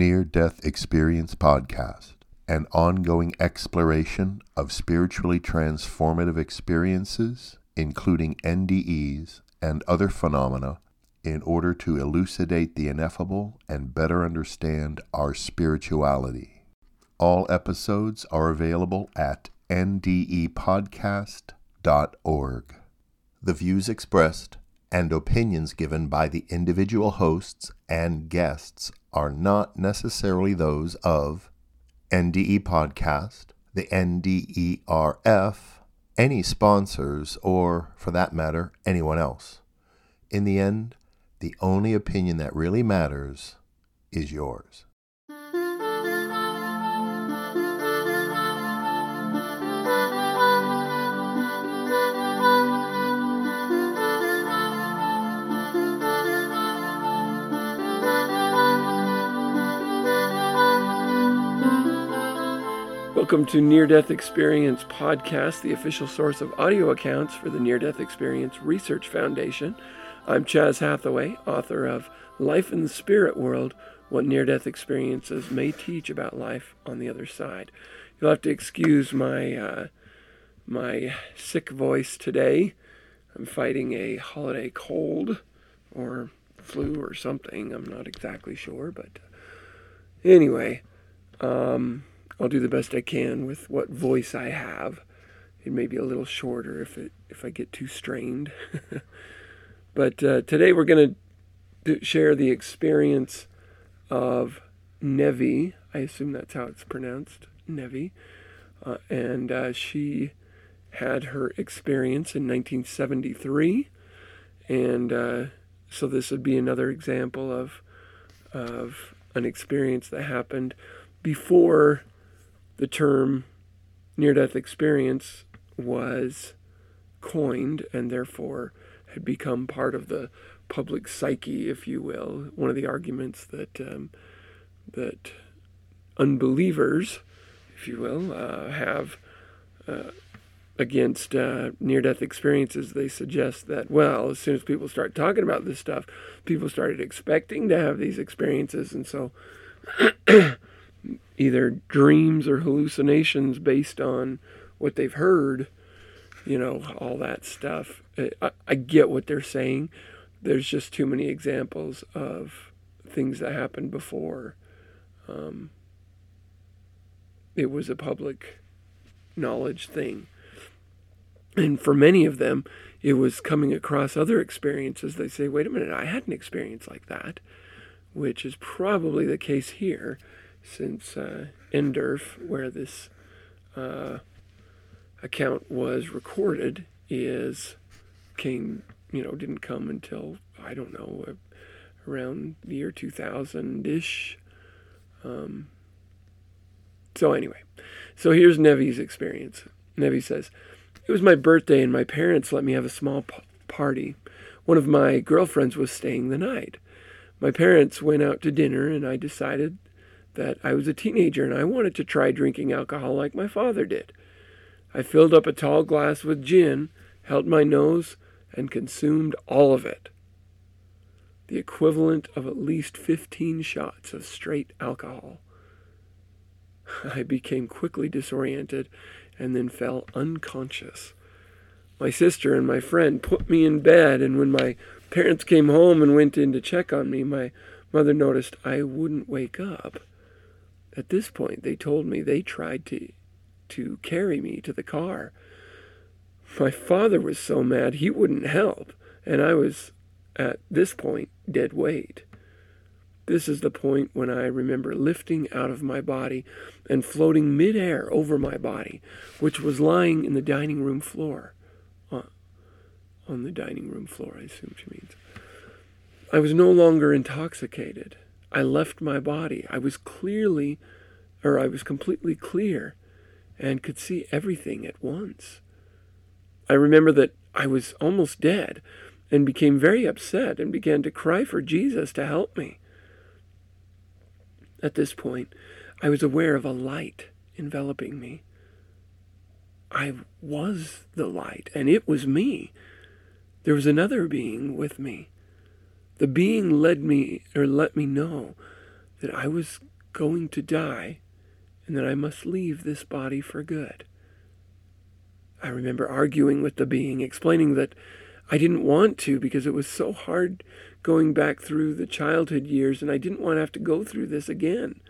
Near Death Experience Podcast, an ongoing exploration of spiritually transformative experiences, including NDEs and other phenomena, in order to elucidate the ineffable and better understand our spirituality. All episodes are available at ndepodcast.org. The views expressed and opinions given by the individual hosts and guests are not necessarily those of NDE Podcast, the NDERF, any sponsors, or, for that matter, anyone else. In the end, the only opinion that really matters is yours. Welcome to Near Death Experience Podcast, the official source of audio accounts for the Near Death Experience Research Foundation. I'm Chas Hathaway, author of Life in the Spirit World What Near Death Experiences May Teach About Life on the Other Side. You'll have to excuse my, uh, my sick voice today. I'm fighting a holiday cold or flu or something. I'm not exactly sure, but anyway. Um, I'll do the best I can with what voice I have. It may be a little shorter if it if I get too strained. but uh, today we're going to share the experience of Nevie. I assume that's how it's pronounced, Nevie. Uh, and uh, she had her experience in 1973, and uh, so this would be another example of of an experience that happened before the term near death experience was coined and therefore had become part of the public psyche, if you will. One of the arguments that um, that unbelievers, if you will, uh, have uh, against uh, near death experiences, they suggest that, well, as soon as people start talking about this stuff, people started expecting to have these experiences. And so either dreams or hallucinations based on what they've heard, you know, all that stuff. I, I, get what they're saying. There's just too many examples of things that happened before um, it was a public knowledge thing. And for many of them, it was coming across other experiences. They say, wait a minute, I had an experience like that, which is probably the case here since uh, where this uh, account was recorded, is came, you know, didn't come until I don't know uh, around the year 2000 ish. Um, so anyway, so here's Nevie's experience. Nevie says, "It was my birthday, and my parents let me have a small p- party. One of my girlfriends was staying the night. My parents went out to dinner, and I decided." That I was a teenager and I wanted to try drinking alcohol like my father did. I filled up a tall glass with gin, held my nose, and consumed all of it. The equivalent of at least 15 shots of straight alcohol. I became quickly disoriented and then fell unconscious. My sister and my friend put me in bed, and when my parents came home and went in to check on me, my mother noticed I wouldn't wake up. At this point, they told me they tried to, to carry me to the car. My father was so mad he wouldn't help, and I was, at this point, dead weight. This is the point when I remember lifting out of my body and floating midair over my body, which was lying in the dining room floor. Uh, on the dining room floor, I assume she means. I was no longer intoxicated. I left my body. I was clearly, or I was completely clear and could see everything at once. I remember that I was almost dead and became very upset and began to cry for Jesus to help me. At this point, I was aware of a light enveloping me. I was the light, and it was me. There was another being with me. The being led me or let me know that I was going to die and that I must leave this body for good. I remember arguing with the being, explaining that I didn't want to because it was so hard going back through the childhood years and I didn't want to have to go through this again.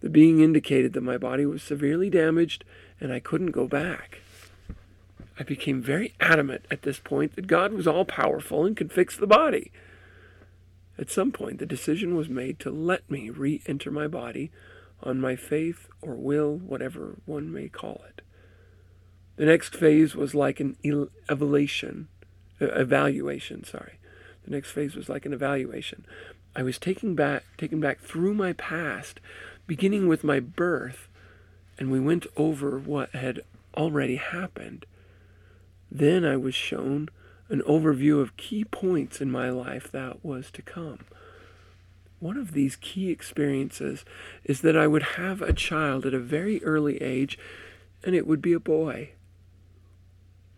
The being indicated that my body was severely damaged and I couldn't go back. I became very adamant at this point that God was all powerful and could fix the body. At some point, the decision was made to let me re enter my body on my faith or will, whatever one may call it. The next phase was like an evaluation, evaluation, sorry. The next phase was like an evaluation. I was taken back, taken back through my past, beginning with my birth, and we went over what had already happened. Then I was shown an overview of key points in my life that was to come. One of these key experiences is that I would have a child at a very early age, and it would be a boy.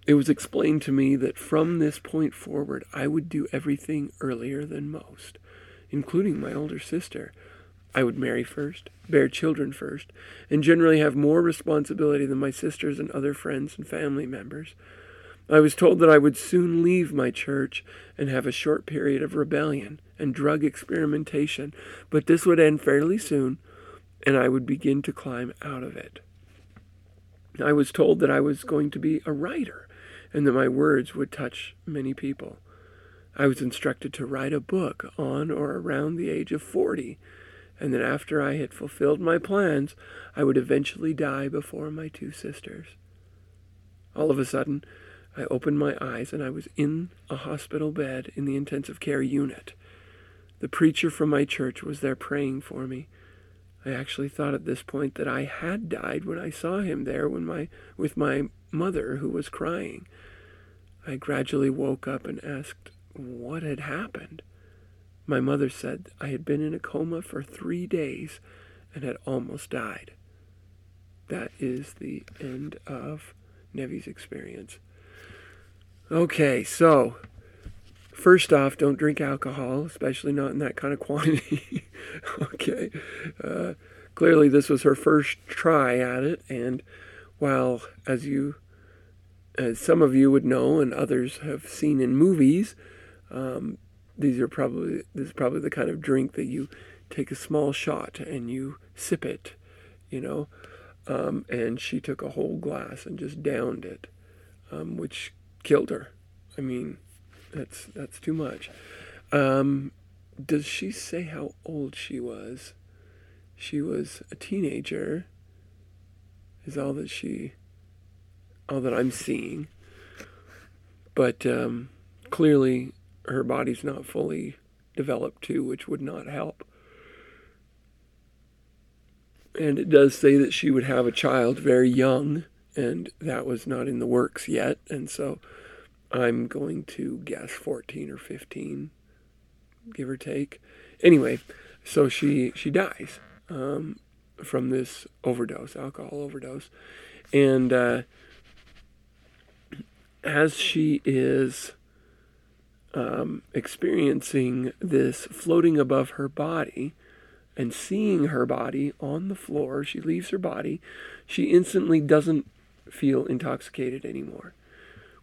It was explained to me that from this point forward, I would do everything earlier than most, including my older sister. I would marry first, bear children first, and generally have more responsibility than my sisters and other friends and family members. I was told that I would soon leave my church and have a short period of rebellion and drug experimentation, but this would end fairly soon, and I would begin to climb out of it. I was told that I was going to be a writer and that my words would touch many people. I was instructed to write a book on or around the age of 40, and that after I had fulfilled my plans, I would eventually die before my two sisters. All of a sudden, I opened my eyes and I was in a hospital bed in the intensive care unit. The preacher from my church was there praying for me. I actually thought at this point that I had died when I saw him there when my, with my mother who was crying. I gradually woke up and asked what had happened. My mother said I had been in a coma for three days and had almost died. That is the end of Nevie's experience. Okay, so first off, don't drink alcohol, especially not in that kind of quantity. okay. Uh, clearly, this was her first try at it, and while, as you as some of you would know and others have seen in movies, um, these are probably this is probably the kind of drink that you take a small shot and you sip it, you know. Um, and she took a whole glass and just downed it, um, which killed her. I mean, that's that's too much. Um, does she say how old she was? She was a teenager. Is all that she all that I'm seeing. But um, clearly, her body's not fully developed too, which would not help. And it does say that she would have a child very young, and that was not in the works yet. And so I'm going to guess 14 or 15, give or take. Anyway, so she she dies um, from this overdose, alcohol overdose, and uh, as she is um, experiencing this floating above her body and seeing her body on the floor, she leaves her body. She instantly doesn't feel intoxicated anymore,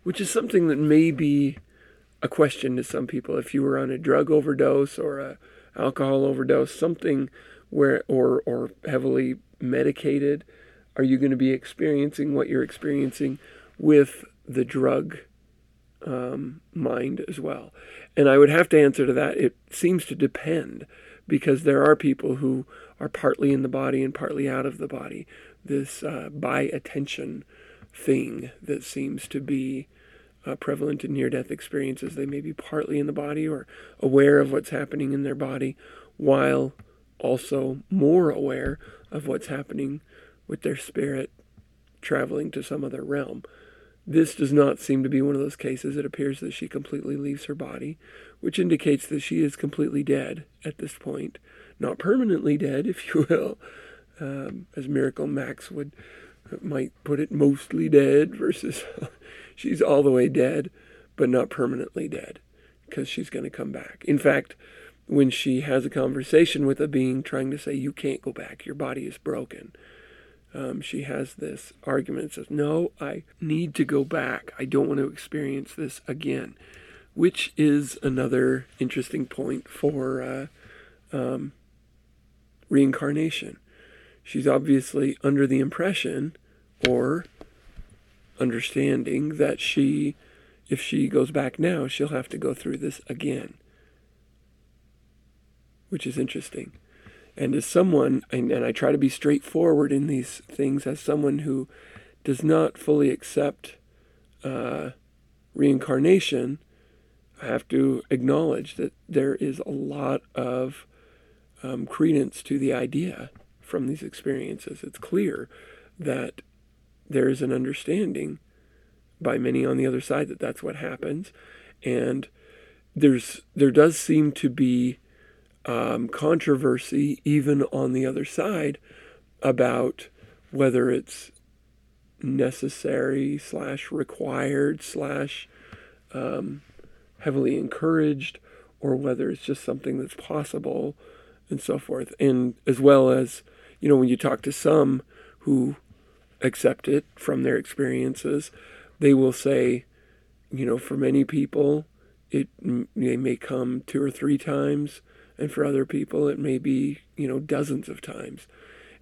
which is something that may be a question to some people. If you were on a drug overdose or a alcohol overdose, something where or or heavily medicated, are you going to be experiencing what you're experiencing with the drug um, mind as well? And I would have to answer to that. It seems to depend because there are people who are partly in the body and partly out of the body. This uh, by attention thing that seems to be uh, prevalent in near death experiences. They may be partly in the body or aware of what's happening in their body while also more aware of what's happening with their spirit traveling to some other realm. This does not seem to be one of those cases. It appears that she completely leaves her body, which indicates that she is completely dead at this point. Not permanently dead, if you will, um, as Miracle Max would might put it, mostly dead versus she's all the way dead, but not permanently dead because she's going to come back. In fact, when she has a conversation with a being trying to say, You can't go back, your body is broken. Um, she has this argument says, No, I need to go back. I don't want to experience this again, which is another interesting point for uh, um, reincarnation. She's obviously under the impression or understanding that she, if she goes back now, she'll have to go through this again, which is interesting. And as someone, and, and I try to be straightforward in these things, as someone who does not fully accept uh, reincarnation, I have to acknowledge that there is a lot of um, credence to the idea from these experiences. It's clear that there is an understanding by many on the other side that that's what happens, and there's there does seem to be um, controversy even on the other side about whether it's necessary slash required slash um, heavily encouraged or whether it's just something that's possible and so forth and as well as you know when you talk to some who accept it from their experiences they will say you know for many people it they may come two or three times and for other people it may be you know dozens of times.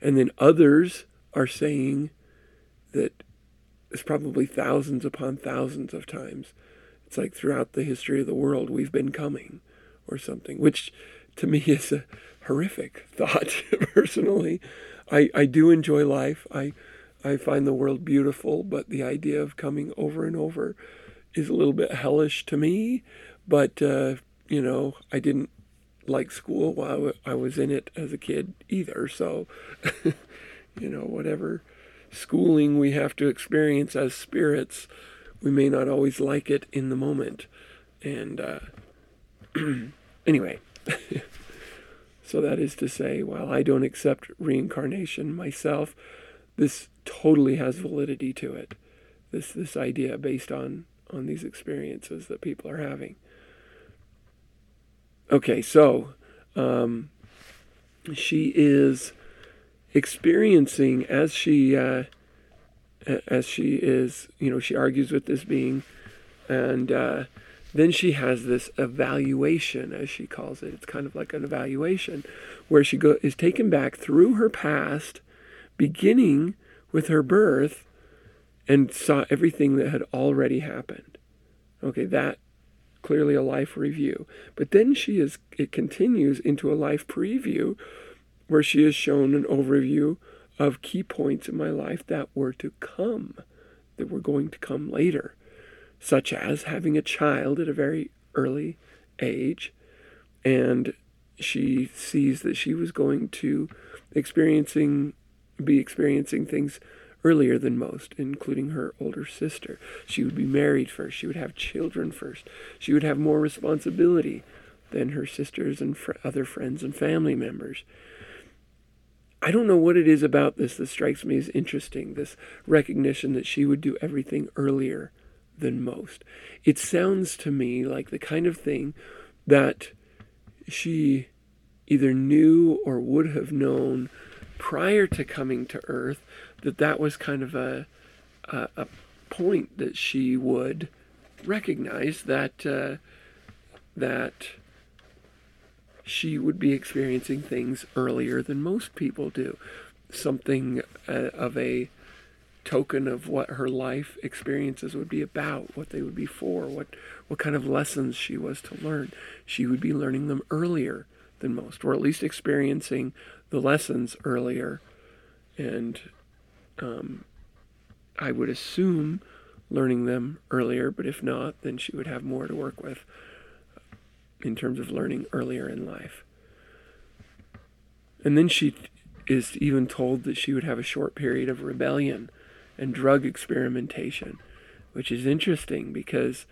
And then others are saying that it's probably thousands upon thousands of times. It's like throughout the history of the world we've been coming or something which to me is a horrific thought personally i i do enjoy life i i find the world beautiful but the idea of coming over and over is a little bit hellish to me but uh, you know i didn't like school while I was in it as a kid either. So, you know, whatever schooling we have to experience as spirits, we may not always like it in the moment. And uh, anyway, so that is to say, while I don't accept reincarnation myself, this totally has validity to it. This this idea based on on these experiences that people are having. Okay, so um, she is experiencing as she uh, as she is, you know, she argues with this being, and uh, then she has this evaluation, as she calls it. It's kind of like an evaluation, where she go is taken back through her past, beginning with her birth, and saw everything that had already happened. Okay, that clearly a life review. But then she is it continues into a life preview where she is shown an overview of key points in my life that were to come, that were going to come later, such as having a child at a very early age and she sees that she was going to experiencing be experiencing things earlier than most, including her older sister. She would be married first. She would have children first. She would have more responsibility than her sisters and fr- other friends and family members. I don't know what it is about this that strikes me as interesting this recognition that she would do everything earlier than most. It sounds to me like the kind of thing that she either knew or would have known prior to coming to Earth that that was kind of a, a, a point that she would recognize that uh, that she would be experiencing things earlier than most people do. Something uh, of a token of what her life experiences would be about, what they would be for, what what kind of lessons she was to learn. She would be learning them earlier than most, or at least experiencing the lessons earlier and um, I would assume learning them earlier, but if not, then she would have more to work with in terms of learning earlier in life. And then she is even told that she would have a short period of rebellion and drug experimentation, which is interesting because,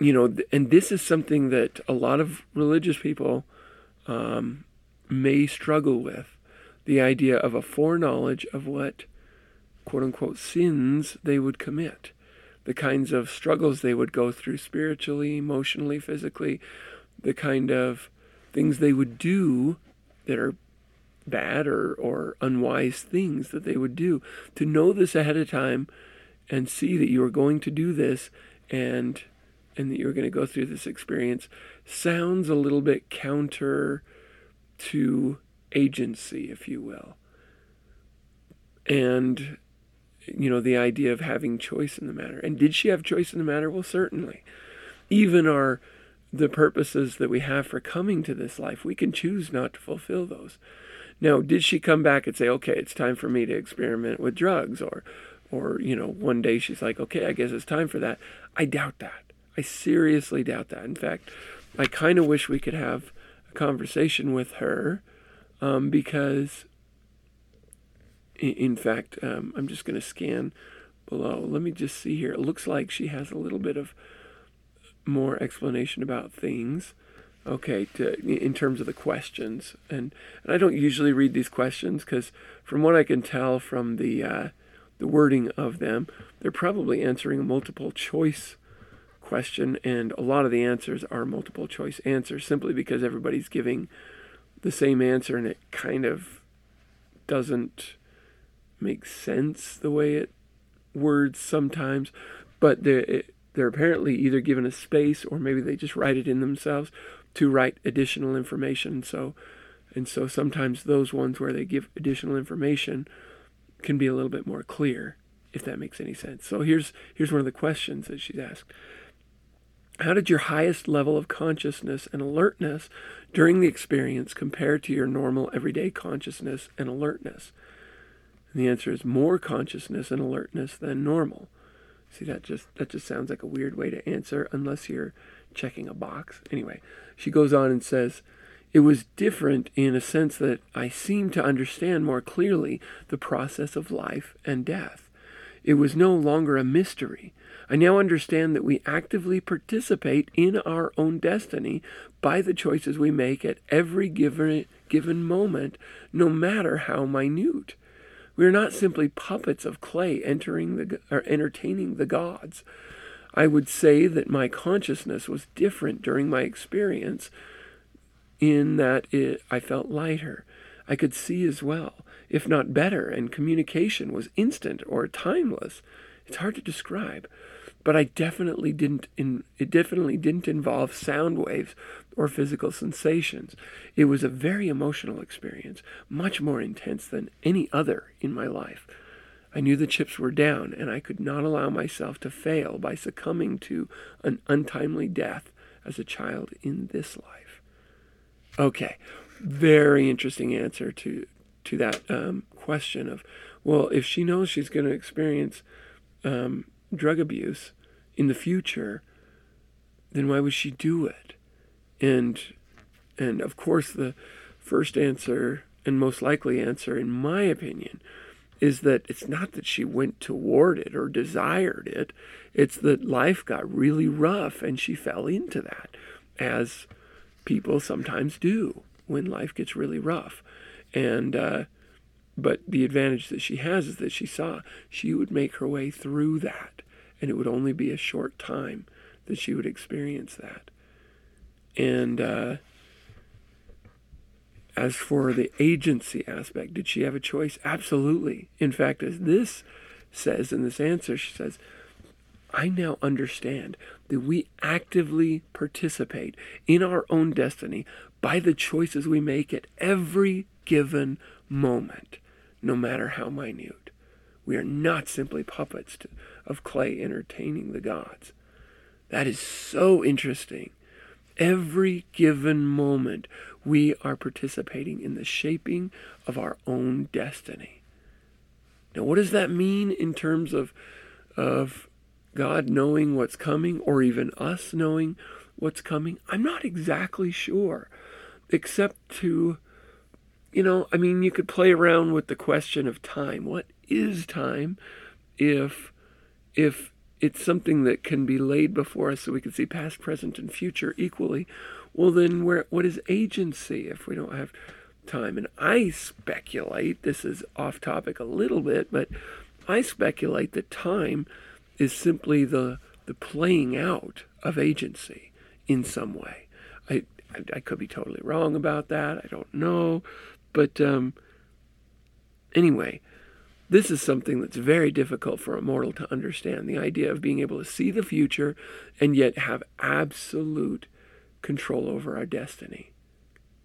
you know, and this is something that a lot of religious people um, may struggle with. The idea of a foreknowledge of what quote unquote sins they would commit, the kinds of struggles they would go through spiritually, emotionally, physically, the kind of things they would do that are bad or, or unwise things that they would do. To know this ahead of time and see that you are going to do this and and that you're going to go through this experience sounds a little bit counter to agency, if you will. And you know, the idea of having choice in the matter. And did she have choice in the matter? Well, certainly. Even our the purposes that we have for coming to this life, we can choose not to fulfill those. Now, did she come back and say, "Okay, it's time for me to experiment with drugs," or, or you know, one day she's like, "Okay, I guess it's time for that." I doubt that. I seriously doubt that. In fact, I kind of wish we could have a conversation with her um, because in fact, um, I'm just going to scan below. Let me just see here. It looks like she has a little bit of more explanation about things. Okay, to, in terms of the questions, and and I don't usually read these questions because, from what I can tell from the uh, the wording of them, they're probably answering a multiple choice question, and a lot of the answers are multiple choice answers simply because everybody's giving the same answer, and it kind of doesn't make sense the way it words sometimes, but they're, they're apparently either given a space or maybe they just write it in themselves to write additional information. So, and so sometimes those ones where they give additional information can be a little bit more clear, if that makes any sense. So here's here's one of the questions that she's asked. How did your highest level of consciousness and alertness during the experience compare to your normal everyday consciousness and alertness? And the answer is more consciousness and alertness than normal. See that just that just sounds like a weird way to answer unless you're checking a box. Anyway, she goes on and says, it was different in a sense that I seemed to understand more clearly the process of life and death. It was no longer a mystery. I now understand that we actively participate in our own destiny by the choices we make at every given, given moment, no matter how minute. We are not simply puppets of clay entering the, or entertaining the gods. I would say that my consciousness was different during my experience in that it, I felt lighter. I could see as well, if not better, and communication was instant or timeless. It's hard to describe but I definitely didn't in, it definitely didn't involve sound waves or physical sensations. It was a very emotional experience, much more intense than any other in my life. I knew the chips were down and I could not allow myself to fail by succumbing to an untimely death as a child in this life. Okay, very interesting answer to to that um, question of, well, if she knows she's going to experience um, drug abuse in the future, then why would she do it? And and of course the first answer and most likely answer in my opinion is that it's not that she went toward it or desired it. It's that life got really rough and she fell into that, as people sometimes do when life gets really rough. And, uh, but the advantage that she has is that she saw she would make her way through that and it would only be a short time that she would experience that. And uh, as for the agency aspect, did she have a choice? Absolutely. In fact, as this says in this answer, she says, I now understand that we actively participate in our own destiny by the choices we make at every given moment, no matter how minute. We are not simply puppets to, of clay entertaining the gods. That is so interesting. Every given moment, we are participating in the shaping of our own destiny. Now, what does that mean in terms of, of God knowing what's coming, or even us knowing what's coming? I'm not exactly sure, except to, you know, I mean, you could play around with the question of time. What is time if if it's something that can be laid before us so we can see past, present, and future equally, well, then where, what is agency if we don't have time? And I speculate, this is off topic a little bit, but I speculate that time is simply the, the playing out of agency in some way. I, I, I could be totally wrong about that. I don't know. But um, anyway, this is something that's very difficult for a mortal to understand the idea of being able to see the future and yet have absolute control over our destiny.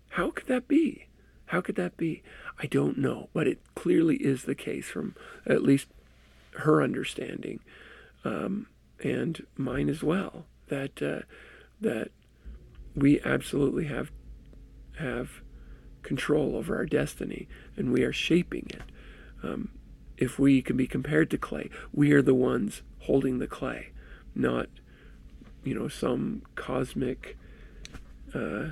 How could that be? How could that be? I don't know, but it clearly is the case from at least her understanding, um, and mine as well. That uh, that we absolutely have have control over our destiny, and we are shaping it. Um, if we can be compared to clay, we are the ones holding the clay, not you know some cosmic uh,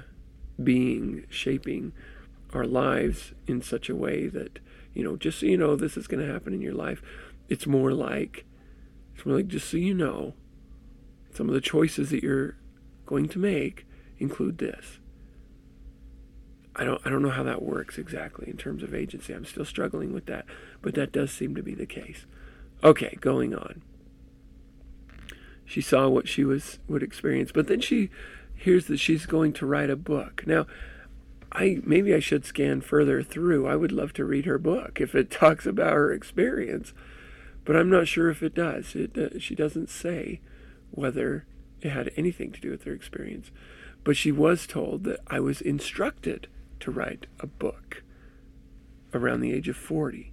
being shaping our lives in such a way that you know just so you know this is going to happen in your life. It's more like it's more like just so you know some of the choices that you're going to make include this I don't I don't know how that works exactly in terms of agency. I'm still struggling with that, but that does seem to be the case. Okay, going on. She saw what she was would experience, but then she hears that she's going to write a book. Now, I maybe I should scan further through. I would love to read her book if it talks about her experience, but I'm not sure if it does. It uh, she doesn't say whether it had anything to do with her experience, but she was told that I was instructed to write a book around the age of 40.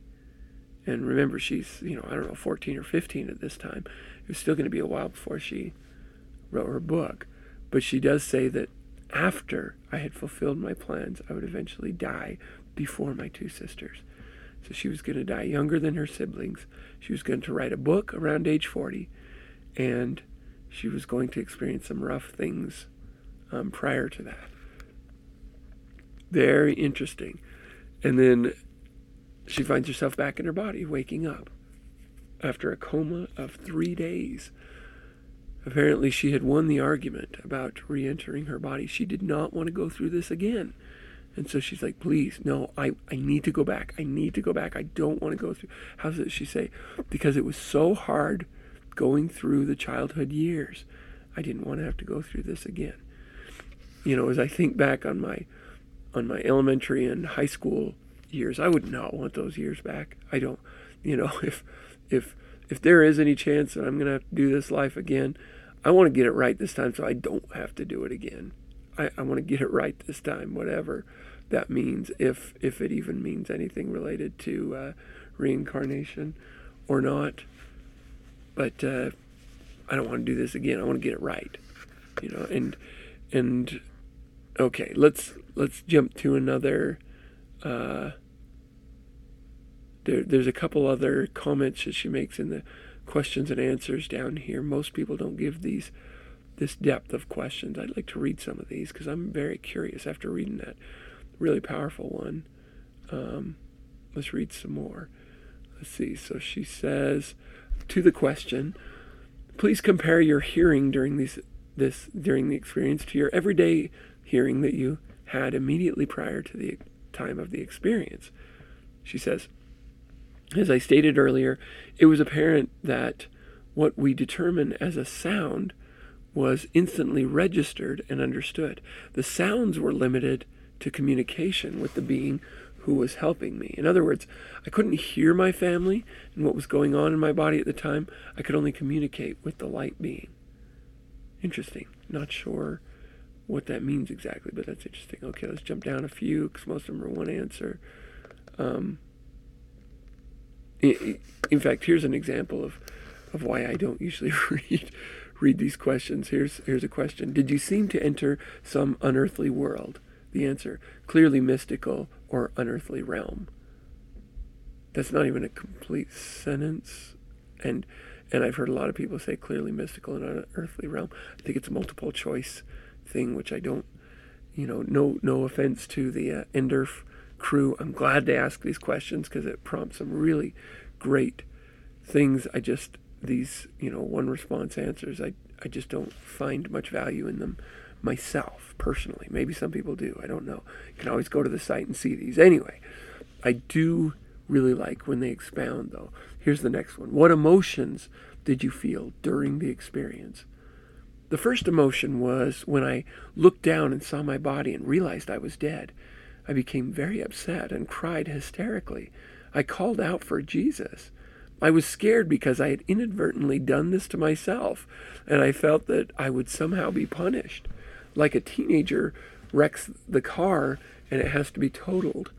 And remember, she's, you know, I don't know, 14 or 15 at this time. It was still going to be a while before she wrote her book. But she does say that after I had fulfilled my plans, I would eventually die before my two sisters. So she was going to die younger than her siblings. She was going to write a book around age 40, and she was going to experience some rough things um, prior to that. Very interesting. And then she finds herself back in her body, waking up after a coma of three days. Apparently, she had won the argument about re entering her body. She did not want to go through this again. And so she's like, please, no, I, I need to go back. I need to go back. I don't want to go through. How does she say? Because it was so hard going through the childhood years. I didn't want to have to go through this again. You know, as I think back on my on my elementary and high school years. I would not want those years back. I don't, you know, if if if there is any chance that I'm going to have to do this life again, I want to get it right this time so I don't have to do it again. I, I want to get it right this time, whatever that means, if if it even means anything related to uh, reincarnation or not. But uh, I don't want to do this again. I want to get it right, you know. And and okay, let's let's jump to another. Uh, there, there's a couple other comments that she makes in the questions and answers down here. Most people don't give these this depth of questions. I'd like to read some of these because I'm very curious after reading that really powerful one. Um, let's read some more. Let's see. So she says to the question, please compare your hearing during these this during the experience to your everyday hearing that you had immediately prior to the time of the experience. She says, as I stated earlier, it was apparent that what we determine as a sound was instantly registered and understood. The sounds were limited to communication with the being who was helping me. In other words, I couldn't hear my family and what was going on in my body at the time. I could only communicate with the light being. Interesting. Not sure what that means exactly, but that's interesting. Okay, let's jump down a few because most of them are one answer. Um, in, in fact, here's an example of, of why I don't usually read read these questions. Here's here's a question: Did you seem to enter some unearthly world? The answer: clearly mystical or unearthly realm. That's not even a complete sentence, and and I've heard a lot of people say clearly mystical and unearthly realm. I think it's multiple choice thing, which I don't, you know, no no offense to the uh, NDERF crew. I'm glad to ask these questions because it prompts some really great things. I just these you know one response answers. I I just don't find much value in them myself personally. Maybe some people do. I don't know. You can always go to the site and see these. Anyway, I do really like when they expound though. Here's the next one. What emotions did you feel during the experience? The first emotion was when I looked down and saw my body and realized I was dead. I became very upset and cried hysterically. I called out for Jesus. I was scared because I had inadvertently done this to myself, and I felt that I would somehow be punished. Like a teenager wrecks the car and it has to be totaled.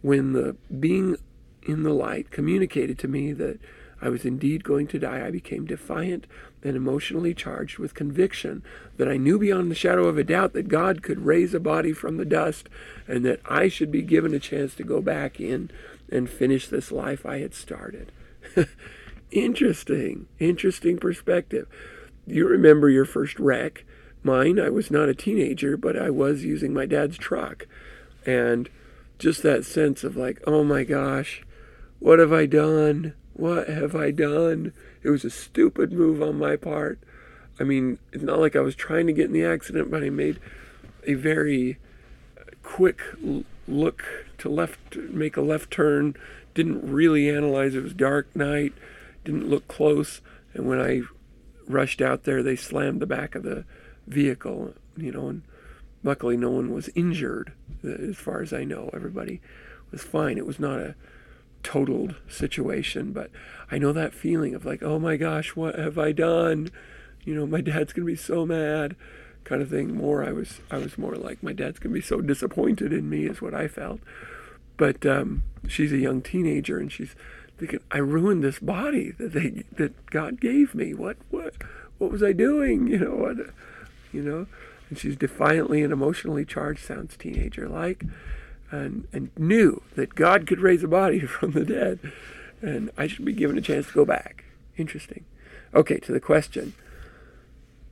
When the being in the light communicated to me that I was indeed going to die, I became defiant and emotionally charged with conviction that I knew beyond the shadow of a doubt that God could raise a body from the dust and that I should be given a chance to go back in and finish this life I had started. interesting, interesting perspective. You remember your first wreck. Mine, I was not a teenager, but I was using my dad's truck. And just that sense of like, oh my gosh, what have I done? What have I done? It was a stupid move on my part. I mean, it's not like I was trying to get in the accident, but I made a very uh, quick look to left, make a left turn. Didn't really analyze. It was dark night. Didn't look close. And when I rushed out there, they slammed the back of the vehicle, you know, and luckily no one was injured uh, as far as I know. Everybody was fine. It was not a totaled situation, but I know that feeling of like, oh my gosh, what have I done? You know, my dad's gonna be so mad, kind of thing. More, I was, I was more like, my dad's gonna be so disappointed in me, is what I felt. But um, she's a young teenager, and she's thinking, I ruined this body that they, that God gave me. What, what, what was I doing? You know what, you know. And she's defiantly and emotionally charged, sounds teenager like and, and knew that God could raise a body from the dead, and I should be given a chance to go back. Interesting. Okay, to the question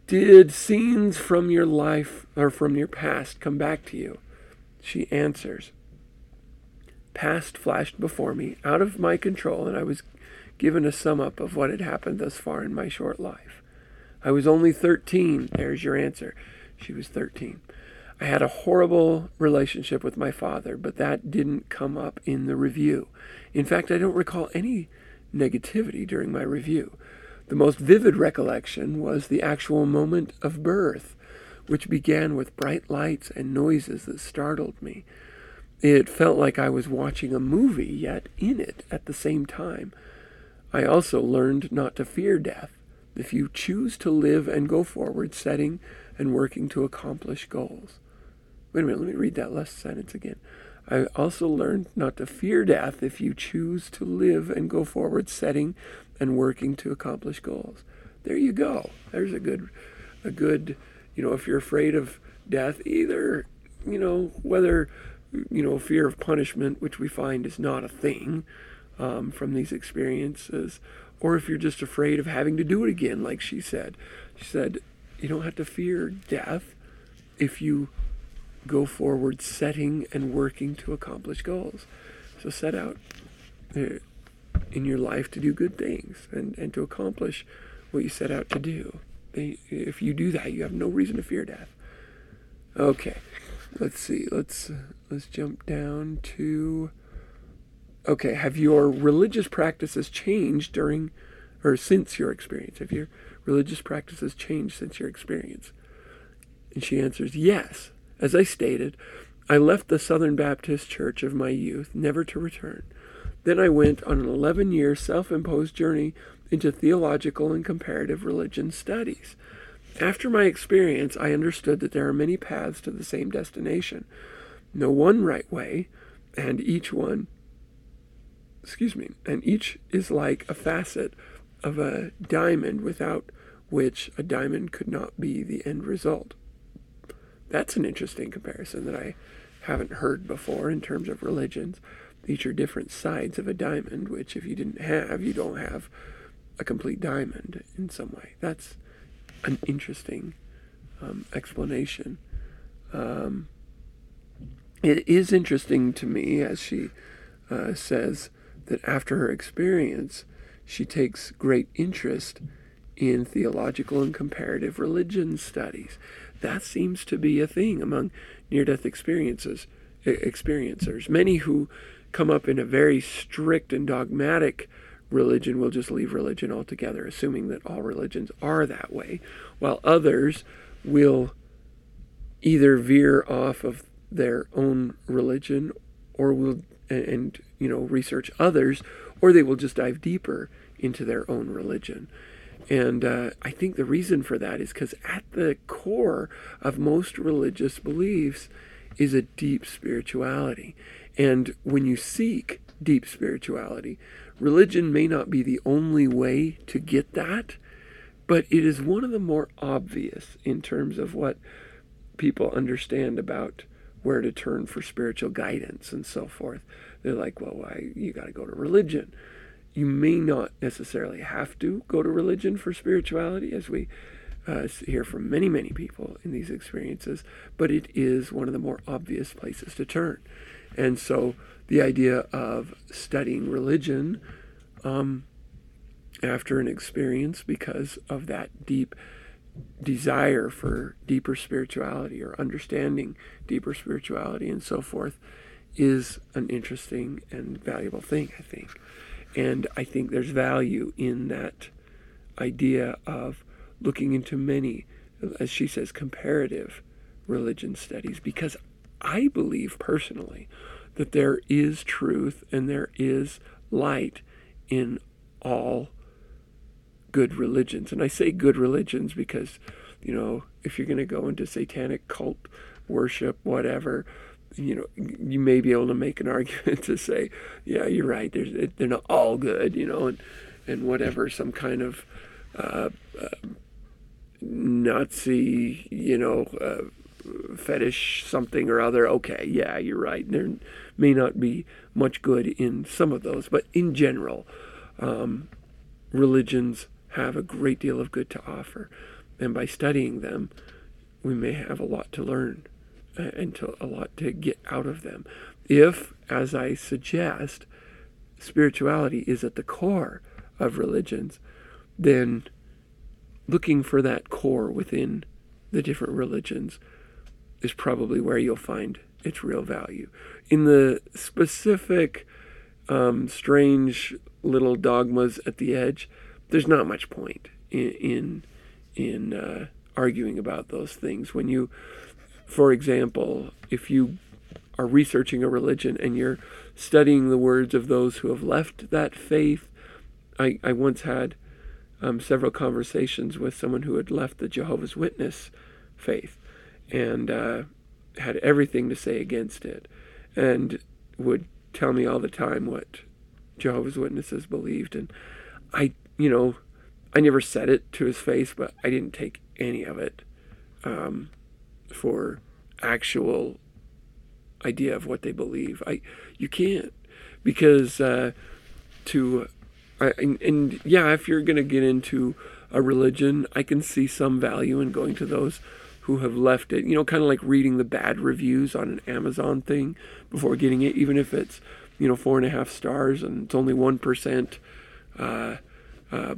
Did scenes from your life or from your past come back to you? She answers Past flashed before me, out of my control, and I was given a sum up of what had happened thus far in my short life. I was only 13. There's your answer. She was 13. I had a horrible relationship with my father, but that didn't come up in the review. In fact, I don't recall any negativity during my review. The most vivid recollection was the actual moment of birth, which began with bright lights and noises that startled me. It felt like I was watching a movie, yet in it at the same time. I also learned not to fear death. If you choose to live and go forward, setting and working to accomplish goals. Wait a minute, let me read that last sentence again. I also learned not to fear death if you choose to live and go forward, setting and working to accomplish goals. There you go. There's a good, a good, you know, if you're afraid of death, either, you know, whether, you know, fear of punishment, which we find is not a thing um, from these experiences, or if you're just afraid of having to do it again, like she said. She said, you don't have to fear death if you go forward setting and working to accomplish goals. So set out uh, in your life to do good things and, and to accomplish what you set out to do. If you do that, you have no reason to fear death. Okay, let's see. Let's let's jump down to. Okay, have your religious practices changed during, or since your experience? Have your religious practices changed since your experience? And she answers yes. As I stated, I left the Southern Baptist Church of my youth, never to return. Then I went on an 11 year self imposed journey into theological and comparative religion studies. After my experience, I understood that there are many paths to the same destination. No one right way, and each one, excuse me, and each is like a facet of a diamond without which a diamond could not be the end result. That's an interesting comparison that I haven't heard before in terms of religions. These are different sides of a diamond, which if you didn't have, you don't have a complete diamond in some way. That's an interesting um, explanation. Um, it is interesting to me, as she uh, says, that after her experience, she takes great interest in theological and comparative religion studies that seems to be a thing among near-death experiences experiencers. Many who come up in a very strict and dogmatic religion will just leave religion altogether, assuming that all religions are that way, while others will either veer off of their own religion or will and you know research others or they will just dive deeper into their own religion and uh, i think the reason for that is because at the core of most religious beliefs is a deep spirituality and when you seek deep spirituality religion may not be the only way to get that but it is one of the more obvious in terms of what people understand about where to turn for spiritual guidance and so forth. They're like, well, why you got to go to religion. You may not necessarily have to go to religion for spirituality, as we uh, hear from many, many people in these experiences, but it is one of the more obvious places to turn. And so the idea of studying religion um, after an experience because of that deep desire for deeper spirituality or understanding deeper spirituality and so forth is an interesting and valuable thing, I think. And I think there's value in that idea of looking into many, as she says, comparative religion studies, because I believe personally that there is truth and there is light in all good religions. And I say good religions because, you know, if you're going to go into satanic cult worship, whatever, you know, you may be able to make an argument to say, yeah, you're right. There's, they're not all good, you know, and, and whatever, some kind of uh, uh, Nazi, you know, uh, fetish something or other. Okay, yeah, you're right. There may not be much good in some of those, but in general, um, religions have a great deal of good to offer. And by studying them, we may have a lot to learn and to, a lot to get out of them. If, as I suggest, spirituality is at the core of religions, then looking for that core within the different religions is probably where you'll find its real value. In the specific, um, strange little dogmas at the edge, there's not much point in in, in uh, arguing about those things. When you, for example, if you are researching a religion and you're studying the words of those who have left that faith, I, I once had um, several conversations with someone who had left the Jehovah's Witness faith and uh, had everything to say against it and would tell me all the time what Jehovah's Witnesses believed. And I you know, I never said it to his face, but I didn't take any of it um, for actual idea of what they believe. I you can't because uh, to I, and, and yeah, if you're gonna get into a religion, I can see some value in going to those who have left it. You know, kind of like reading the bad reviews on an Amazon thing before getting it, even if it's you know four and a half stars and it's only one percent. Uh, uh,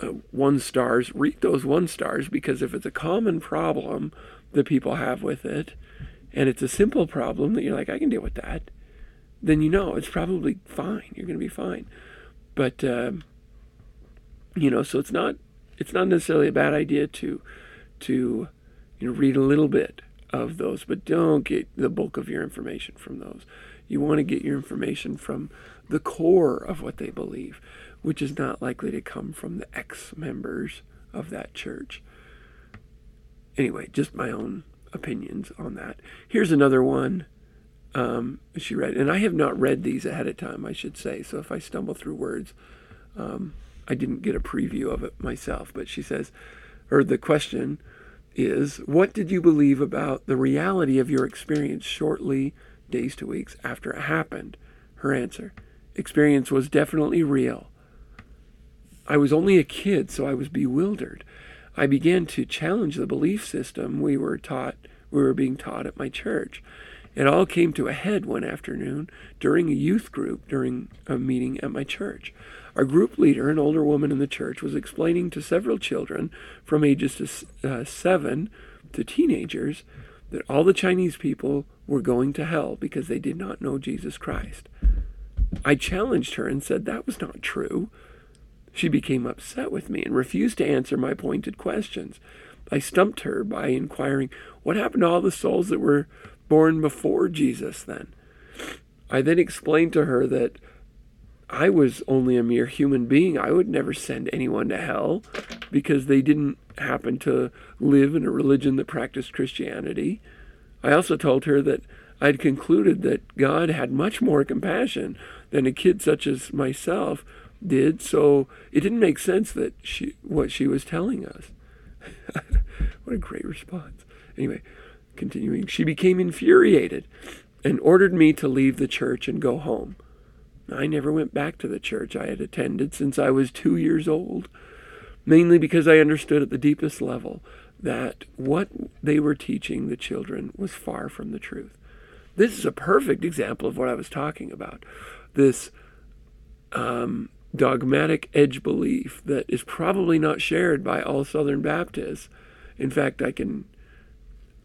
uh, one stars, read those one stars because if it's a common problem that people have with it, and it's a simple problem that you're like, I can deal with that, then you know it's probably fine. You're going to be fine. But um, you know, so it's not it's not necessarily a bad idea to to you know read a little bit of those, but don't get the bulk of your information from those. You want to get your information from the core of what they believe which is not likely to come from the ex members of that church. Anyway, just my own opinions on that. Here's another one um, she read, and I have not read these ahead of time, I should say. So if I stumble through words, um, I didn't get a preview of it myself. But she says, or the question is, what did you believe about the reality of your experience shortly, days to weeks after it happened? Her answer experience was definitely real. I was only a kid, so I was bewildered. I began to challenge the belief system we were taught, we were being taught at my church. It all came to a head one afternoon during a youth group during a meeting at my church. Our group leader, an older woman in the church, was explaining to several children from ages to uh, seven to teenagers that all the Chinese people were going to hell because they did not know Jesus Christ. I challenged her and said that was not true. She became upset with me and refused to answer my pointed questions. I stumped her by inquiring, What happened to all the souls that were born before Jesus then? I then explained to her that I was only a mere human being. I would never send anyone to hell because they didn't happen to live in a religion that practiced Christianity. I also told her that I'd concluded that God had much more compassion than a kid such as myself did, so it didn't make sense that she what she was telling us. what a great response. Anyway, continuing, she became infuriated and ordered me to leave the church and go home. I never went back to the church I had attended since I was two years old, mainly because I understood at the deepest level that what they were teaching the children was far from the truth. This is a perfect example of what I was talking about. This um, dogmatic edge belief that is probably not shared by all Southern Baptists. In fact, I can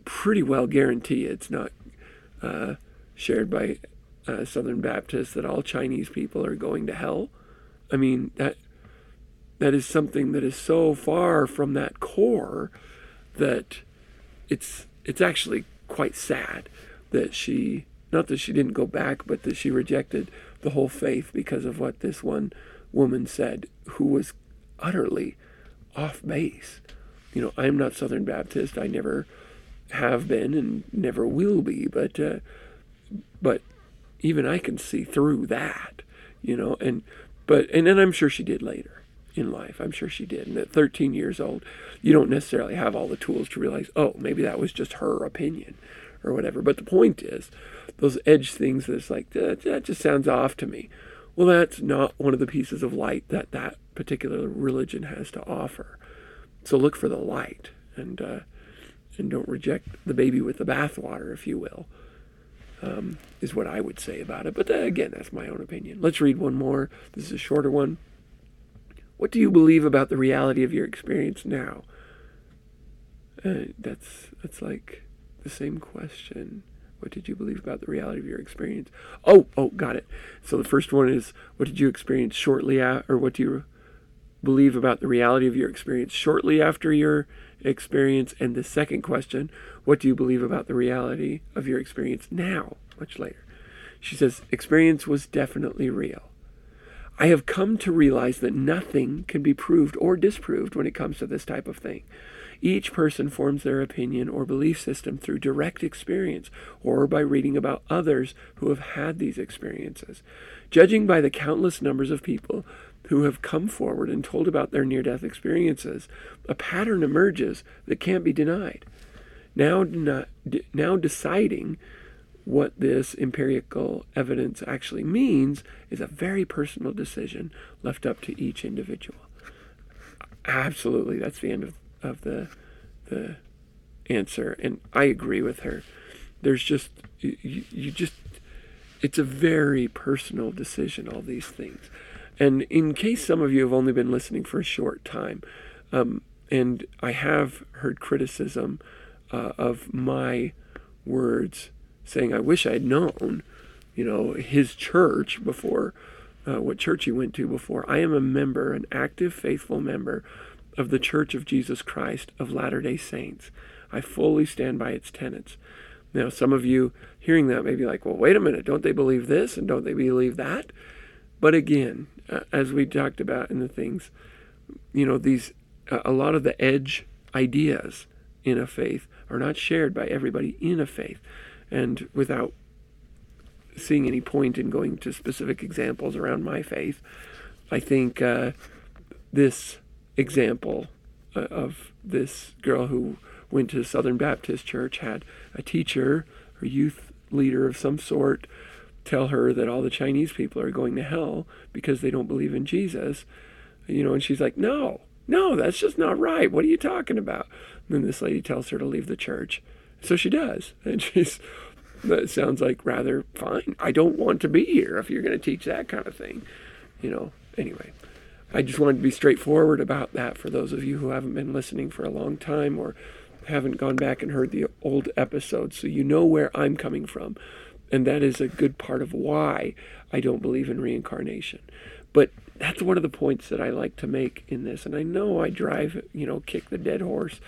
pretty well guarantee it's not uh, shared by uh, Southern Baptists that all Chinese people are going to hell. I mean that that is something that is so far from that core that it's it's actually quite sad that she not that she didn't go back, but that she rejected the whole faith because of what this one woman said, who was utterly off base. You know, I'm not Southern Baptist. I never have been and never will be. But uh, but even I can see through that. You know, and but and then I'm sure she did later in life. I'm sure she did. And at 13 years old, you don't necessarily have all the tools to realize, oh, maybe that was just her opinion or whatever. But the point is, those edge things that's like, that, that just sounds off to me. Well, that's not one of the pieces of light that that particular religion has to offer. So look for the light and uh, and don't reject the baby with the bathwater, if you will. Um, is what I would say about it. But uh, again, that's my own opinion. Let's read one more. This is a shorter one. What do you believe about the reality of your experience now? Uh, that's that's like the same question. What did you believe about the reality of your experience? Oh, oh, got it. So the first one is what did you experience shortly after, or what do you believe about the reality of your experience shortly after your experience? And the second question, what do you believe about the reality of your experience now, much later? She says, experience was definitely real. I have come to realize that nothing can be proved or disproved when it comes to this type of thing. Each person forms their opinion or belief system through direct experience or by reading about others who have had these experiences. Judging by the countless numbers of people who have come forward and told about their near death experiences, a pattern emerges that can't be denied. Now, now deciding what this empirical evidence actually means is a very personal decision left up to each individual. Absolutely, that's the end of of the the answer, and I agree with her. There's just you, you just it's a very personal decision. All these things, and in case some of you have only been listening for a short time, um, and I have heard criticism uh, of my words, saying I wish i'd known, you know, his church before. Uh, what church he went to before. I am a member, an active, faithful member of the Church of Jesus Christ of Latter day Saints. I fully stand by its tenets. Now, some of you hearing that may be like, well, wait a minute, don't they believe this and don't they believe that? But again, uh, as we talked about in the things, you know, these, uh, a lot of the edge ideas in a faith are not shared by everybody in a faith. And without seeing any point in going to specific examples around my faith, I think uh, this example uh, of this girl who went to Southern Baptist Church had a teacher or youth leader of some sort tell her that all the Chinese people are going to hell because they don't believe in Jesus. You know, and she's like, no, no, that's just not right. What are you talking about? And then this lady tells her to leave the church. So she does. And she's, that sounds like rather fine. I don't want to be here if you're going to teach that kind of thing. You know, anyway. I just wanted to be straightforward about that for those of you who haven't been listening for a long time or haven't gone back and heard the old episodes so you know where I'm coming from. and that is a good part of why I don't believe in reincarnation. But that's one of the points that I like to make in this. And I know I drive, you know, kick the dead horse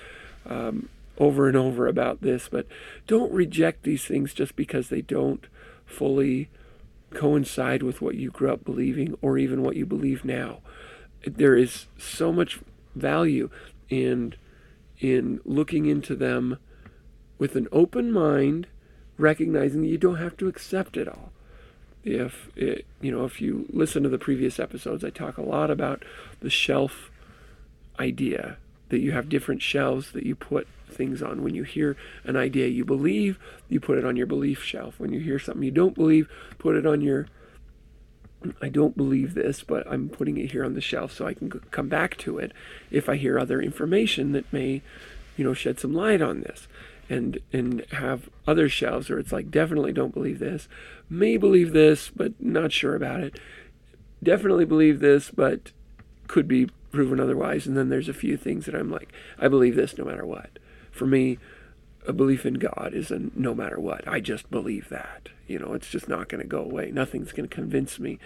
um, over and over about this, but don't reject these things just because they don't fully coincide with what you grew up believing or even what you believe now. There is so much value in in looking into them with an open mind, recognizing that you don't have to accept it all. If it, you know, if you listen to the previous episodes, I talk a lot about the shelf idea that you have different shelves that you put things on. When you hear an idea you believe, you put it on your belief shelf. When you hear something you don't believe, put it on your I don't believe this, but I'm putting it here on the shelf so I can come back to it if I hear other information that may, you know, shed some light on this. And and have other shelves where it's like definitely don't believe this, may believe this, but not sure about it. Definitely believe this, but could be proven otherwise. And then there's a few things that I'm like, I believe this no matter what. For me, a belief in God is a no matter what. I just believe that. You know, it's just not going to go away. Nothing's going to convince me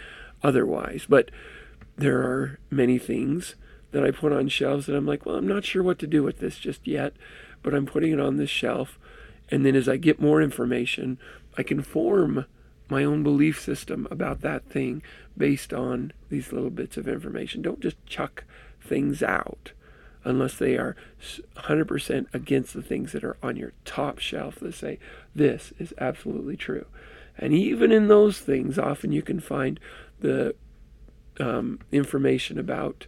otherwise. But there are many things that I put on shelves that I'm like, well, I'm not sure what to do with this just yet, but I'm putting it on this shelf. And then as I get more information, I can form my own belief system about that thing based on these little bits of information. Don't just chuck things out unless they are 100% against the things that are on your top shelf that say, this is absolutely true. And even in those things, often you can find the um, information about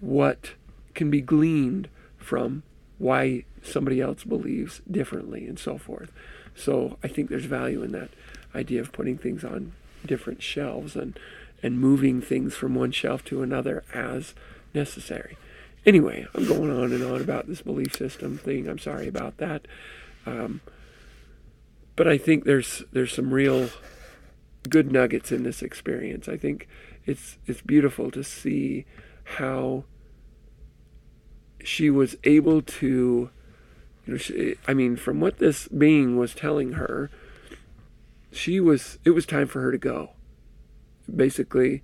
what can be gleaned from why somebody else believes differently and so forth. So I think there's value in that idea of putting things on different shelves and and moving things from one shelf to another as necessary. Anyway, I'm going on and on about this belief system thing. I'm sorry about that. Um, but I think there's there's some real good nuggets in this experience. I think it's it's beautiful to see how she was able to you know she, I mean from what this being was telling her she was it was time for her to go basically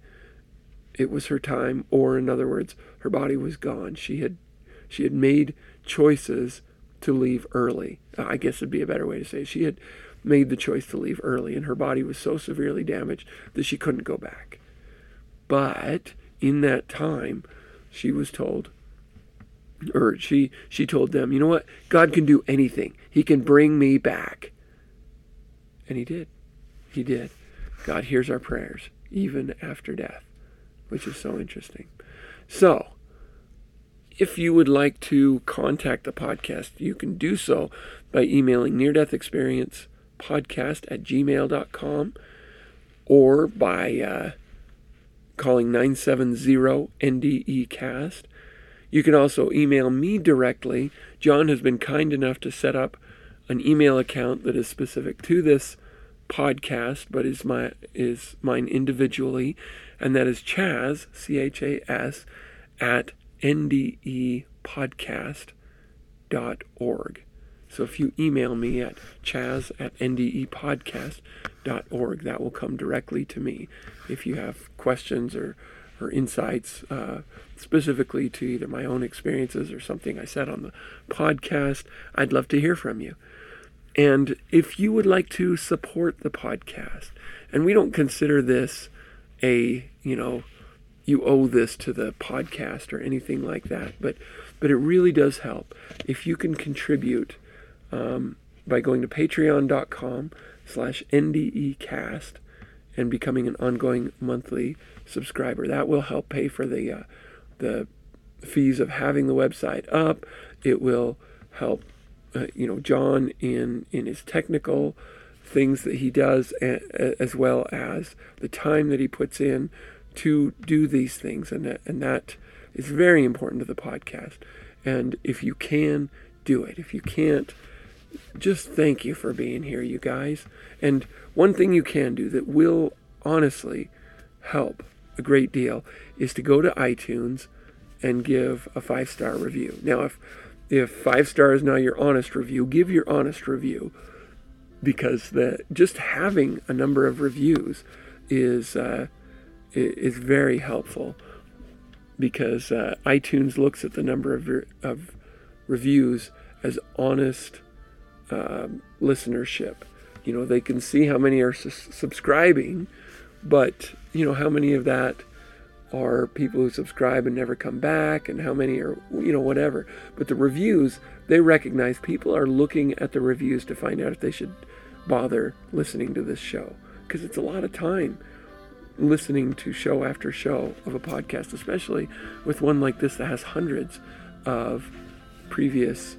it was her time or in other words her body was gone. She had she had made choices to leave early. Uh, I guess would be a better way to say it. she had made the choice to leave early and her body was so severely damaged that she couldn't go back. But in that time she was told or she she told them you know what? God can do anything. He can bring me back. And he did. He did. God hears our prayers even after death, which is so interesting. So, if you would like to contact the podcast, you can do so by emailing near death experience podcast at gmail.com or by uh, calling 970 NDE cast. You can also email me directly. John has been kind enough to set up an email account that is specific to this podcast, but is my is mine individually, and that is Chas C H A S at ndepodcast.org. So if you email me at chas at ndepodcast.org, that will come directly to me. If you have questions or, or insights uh, specifically to either my own experiences or something I said on the podcast, I'd love to hear from you. And if you would like to support the podcast, and we don't consider this a, you know, you owe this to the podcast or anything like that, but but it really does help if you can contribute um, by going to patreon.com slash ndecast and becoming an ongoing monthly subscriber. That will help pay for the uh, the fees of having the website up. It will help uh, you know John in in his technical things that he does, as well as the time that he puts in to do these things, and that, and that is very important to the podcast. And if you can, do it. If you can't, just thank you for being here, you guys. And one thing you can do that will honestly help a great deal is to go to iTunes and give a five star review. Now, if if five stars now your honest review, give your honest review. because the just having a number of reviews is uh, is very helpful because uh, iTunes looks at the number of, of reviews as honest um, listenership. You know, they can see how many are su- subscribing, but you know how many of that are people who subscribe and never come back, and how many are you know whatever. But the reviews, they recognize people are looking at the reviews to find out if they should bother listening to this show because it's a lot of time listening to show after show of a podcast, especially with one like this that has hundreds of previous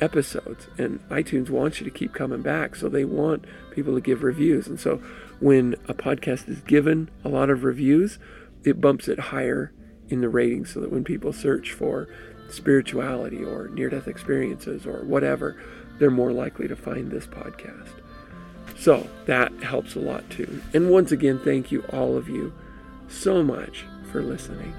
episodes. And iTunes wants you to keep coming back, so they want people to give reviews. And so when a podcast is given a lot of reviews, it bumps it higher in the ratings so that when people search for spirituality or near death experiences or whatever, they're more likely to find this podcast. So that helps a lot too. And once again, thank you, all of you, so much for listening.